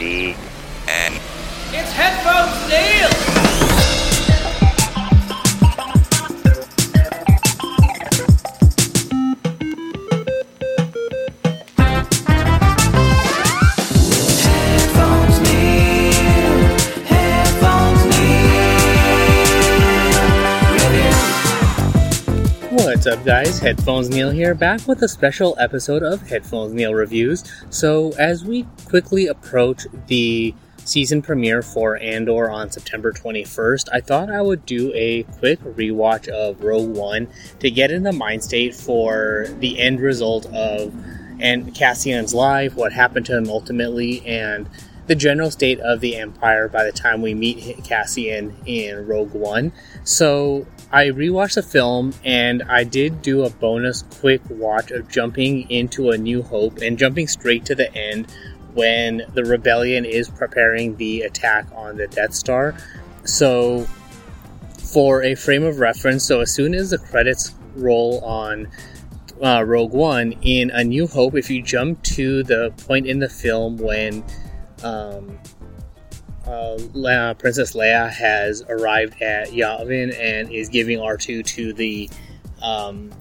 D N. It's Headphones Neil! Up, guys? Headphones Neil here, back with a special episode of Headphones Neil Reviews. So, as we quickly approach the season premiere for Andor on September 21st, I thought I would do a quick rewatch of Rogue One to get in the mind state for the end result of and Cassian's life, what happened to him ultimately, and the general state of the Empire by the time we meet Cassian in Rogue One. So I rewatched the film and I did do a bonus quick watch of jumping into A New Hope and jumping straight to the end when the rebellion is preparing the attack on the Death Star. So for a frame of reference, so as soon as the credits roll on uh, Rogue One in A New Hope, if you jump to the point in the film when um, uh, Le- Princess Leia has arrived at Yavin and is giving R2 to the um,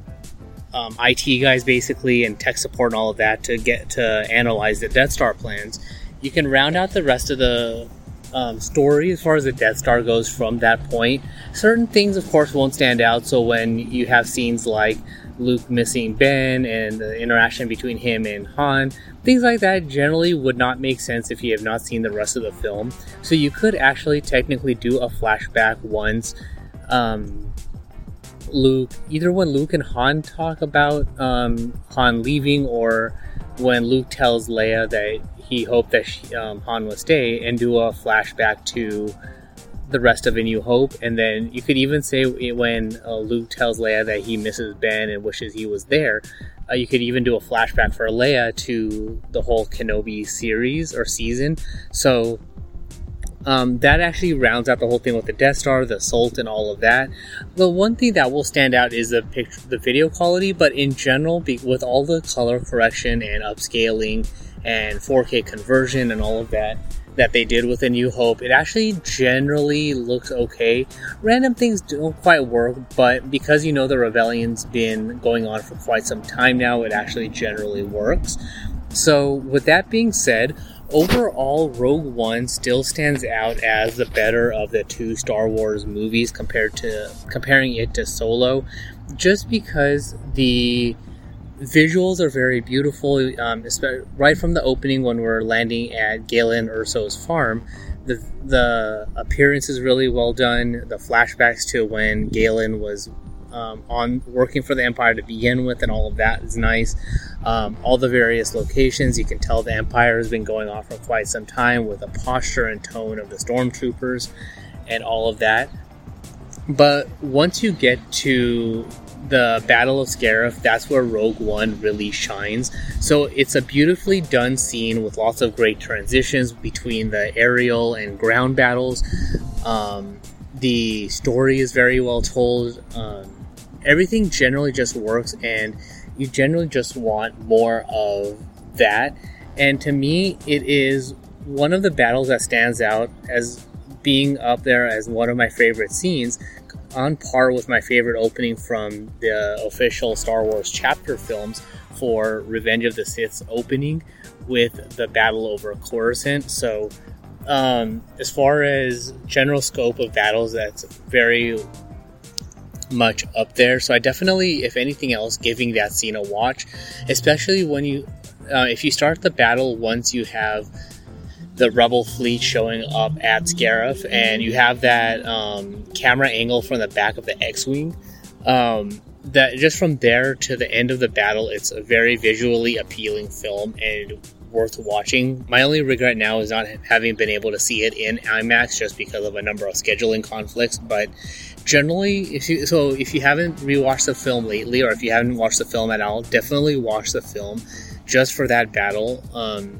um, IT guys basically and tech support and all of that to get to analyze the Death Star plans. You can round out the rest of the um, story as far as the Death Star goes from that point. Certain things, of course, won't stand out. So when you have scenes like Luke missing Ben and the interaction between him and Han, things like that generally would not make sense if you have not seen the rest of the film. So you could actually technically do a flashback once. Um, Luke, either when Luke and Han talk about um, Han leaving, or when Luke tells Leia that he hoped that she, um, Han would stay, and do a flashback to the rest of A New Hope. And then you could even say when uh, Luke tells Leia that he misses Ben and wishes he was there. Uh, you could even do a flashback for Leia to the whole Kenobi series or season. So um, that actually rounds out the whole thing with the Death Star, the Salt, and all of that. The one thing that will stand out is the picture, the video quality. But in general, be, with all the color correction and upscaling and 4K conversion and all of that that they did with A New Hope, it actually generally looks okay. Random things don't quite work, but because you know the rebellion's been going on for quite some time now, it actually generally works. So, with that being said, overall, Rogue One still stands out as the better of the two Star Wars movies compared to comparing it to Solo, just because the visuals are very beautiful. Um, right from the opening when we're landing at Galen Erso's farm, the the appearance is really well done. The flashbacks to when Galen was um, on working for the Empire to begin with, and all of that is nice. Um, all the various locations, you can tell the Empire has been going on for quite some time with the posture and tone of the stormtroopers and all of that. But once you get to the Battle of Scarif, that's where Rogue One really shines. So it's a beautifully done scene with lots of great transitions between the aerial and ground battles. Um, the story is very well told. Um, everything generally just works, and you generally just want more of that. And to me, it is one of the battles that stands out as being up there as one of my favorite scenes on par with my favorite opening from the official Star Wars chapter films for Revenge of the Sith's opening with the battle over Coruscant. So, um, as far as general scope of battles, that's very much up there. So I definitely, if anything else, giving that scene a watch, especially when you, uh, if you start the battle once you have the rebel fleet showing up at Scarif, and you have that um, camera angle from the back of the X-wing. Um, that just from there to the end of the battle, it's a very visually appealing film and worth watching. My only regret now is not having been able to see it in IMAX just because of a number of scheduling conflicts. But generally, if you so if you haven't rewatched the film lately, or if you haven't watched the film at all, definitely watch the film just for that battle. Um,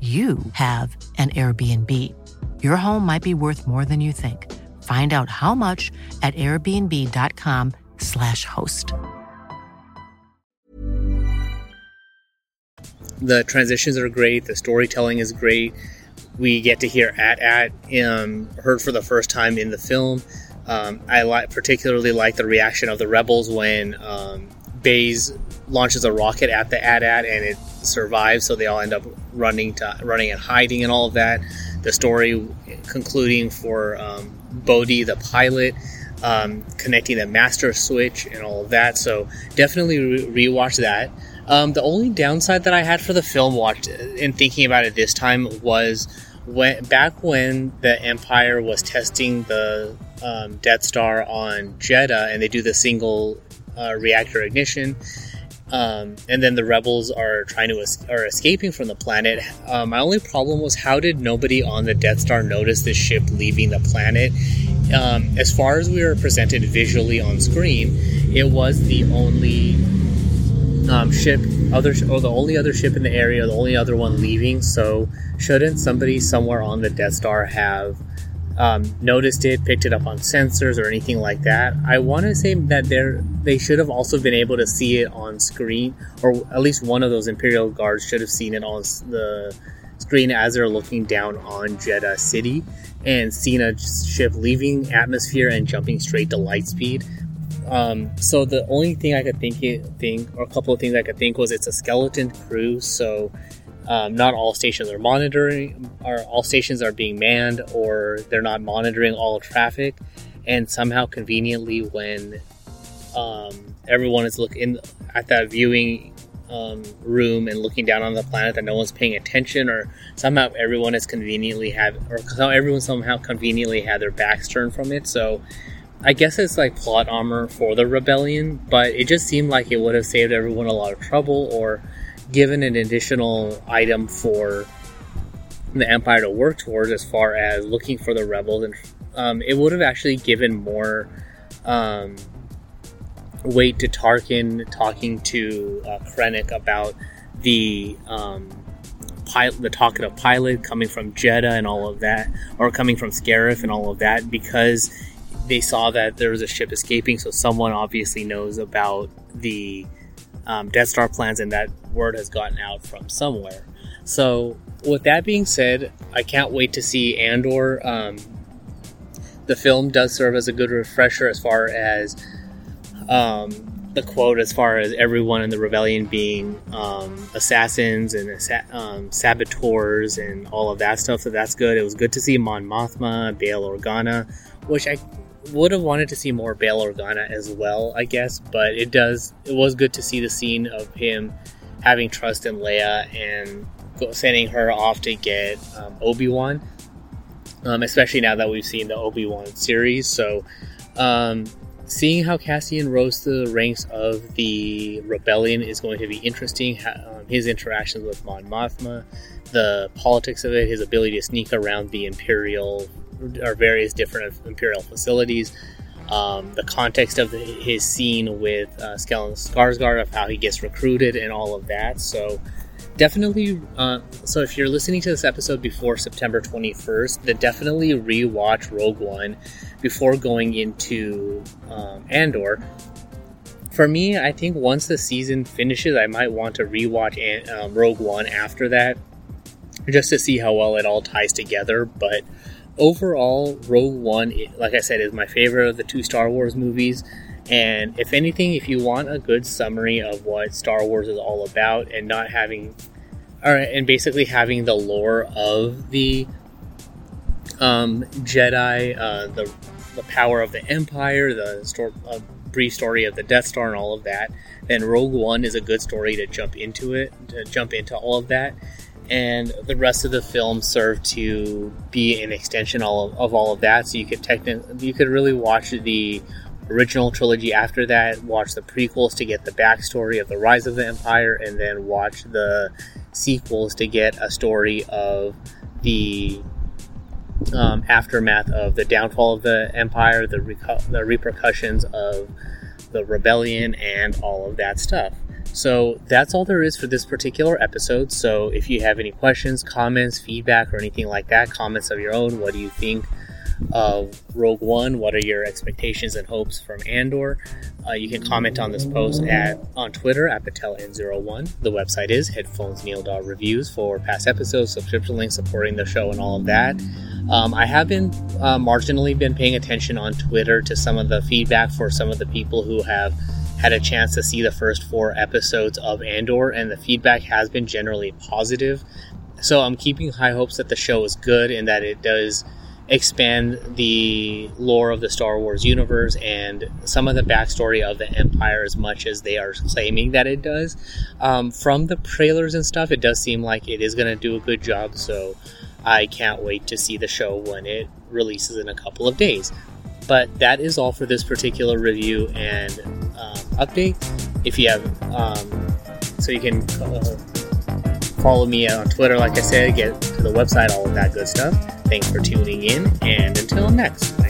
you have an Airbnb. Your home might be worth more than you think. Find out how much at airbnb.com/slash host. the transitions are great. The storytelling is great. We get to hear at at um, heard for the first time in the film. Um, I like particularly like the reaction of the rebels when um, Baze launches a rocket at the AT-AT and it survives, so they all end up running to running and hiding and all of that. The story concluding for um, Bodhi, the pilot, um, connecting the master switch and all of that. So definitely re- rewatch that. Um, the only downside that I had for the film watch in thinking about it this time was when back when the Empire was testing the um, Death Star on Jedha, and they do the single uh, reactor ignition. Um, and then the rebels are trying to es- are escaping from the planet. Uh, my only problem was how did nobody on the Death Star notice the ship leaving the planet? Um, as far as we were presented visually on screen, it was the only um, ship, other or the only other ship in the area, the only other one leaving. So shouldn't somebody somewhere on the Death Star have um, noticed it, picked it up on sensors or anything like that. I want to say that they they should have also been able to see it on screen, or at least one of those Imperial guards should have seen it on the screen as they're looking down on Jedha City and seen a ship leaving atmosphere and jumping straight to light speed. Um, so the only thing I could think think or a couple of things I could think was it's a skeleton crew, so um, not all stations are monitoring, or all stations are being manned, or they're not monitoring all traffic. And somehow, conveniently, when um, everyone is looking at that viewing um, room and looking down on the planet that no one's paying attention, or somehow everyone is conveniently have, or somehow everyone somehow conveniently had their backs turned from it. So I guess it's like plot armor for the rebellion, but it just seemed like it would have saved everyone a lot of trouble or given an additional item for the Empire to work towards as far as looking for the rebels, and um, it would have actually given more um, weight to Tarkin talking to uh, Krennic about the um, pilot, the talkative pilot coming from Jedha and all of that, or coming from Scarif and all of that, because they saw that there was a ship escaping. So someone obviously knows about the um, Death Star plans, and that word has gotten out from somewhere. So, with that being said, I can't wait to see Andor. Um, the film does serve as a good refresher as far as um, the quote, as far as everyone in the rebellion being um, assassins and assa- um, saboteurs and all of that stuff. So that's good. It was good to see Mon Mothma, Bail Organa, which I would have wanted to see more Bail Organa as well, I guess. But it does. It was good to see the scene of him having trust in Leia and sending her off to get um, Obi Wan. Um, especially now that we've seen the Obi Wan series, so um, seeing how Cassian rose to the ranks of the rebellion is going to be interesting. Um, his interactions with Mon Mothma, the politics of it, his ability to sneak around the Imperial or various different Imperial facilities, um, the context of the, his scene with uh, Stellan Skarsgård, of how he gets recruited, and all of that. So, definitely. Uh, so, if you're listening to this episode before September 21st, then definitely rewatch Rogue One before going into um, Andor. For me, I think once the season finishes, I might want to rewatch An- um, Rogue One after that, just to see how well it all ties together. But overall, Rogue One, like I said, is my favorite of the two Star Wars movies. And if anything, if you want a good summary of what Star Wars is all about and not having, or, and basically having the lore of the um, Jedi, uh, the the power of the Empire, the story, uh, brief story of the Death Star, and all of that, then Rogue One is a good story to jump into it, to jump into all of that and the rest of the film served to be an extension all of, of all of that. So you could technically you could really watch the original trilogy after that, watch the prequels to get the backstory of the rise of the empire, and then watch the sequels to get a story of the um, aftermath of the downfall of the empire, the, the repercussions of the rebellion, and all of that stuff. So that's all there is for this particular episode. So if you have any questions, comments, feedback, or anything like that, comments of your own, what do you think of Rogue One? What are your expectations and hopes from Andor? Uh, you can comment on this post at on Twitter at PatelN01. The website is headphonesneil.reviews for past episodes, subscription links supporting the show, and all of that. Um, I have been uh, marginally been paying attention on Twitter to some of the feedback for some of the people who have had a chance to see the first four episodes of Andor, and the feedback has been generally positive. So I'm keeping high hopes that the show is good and that it does expand the lore of the Star Wars universe and some of the backstory of the Empire as much as they are claiming that it does. Um, from the trailers and stuff, it does seem like it is going to do a good job, so I can't wait to see the show when it releases in a couple of days. But that is all for this particular review and um, update. If you have, um, so you can uh, follow me on Twitter, like I said, get to the website, all of that good stuff. Thanks for tuning in, and until next.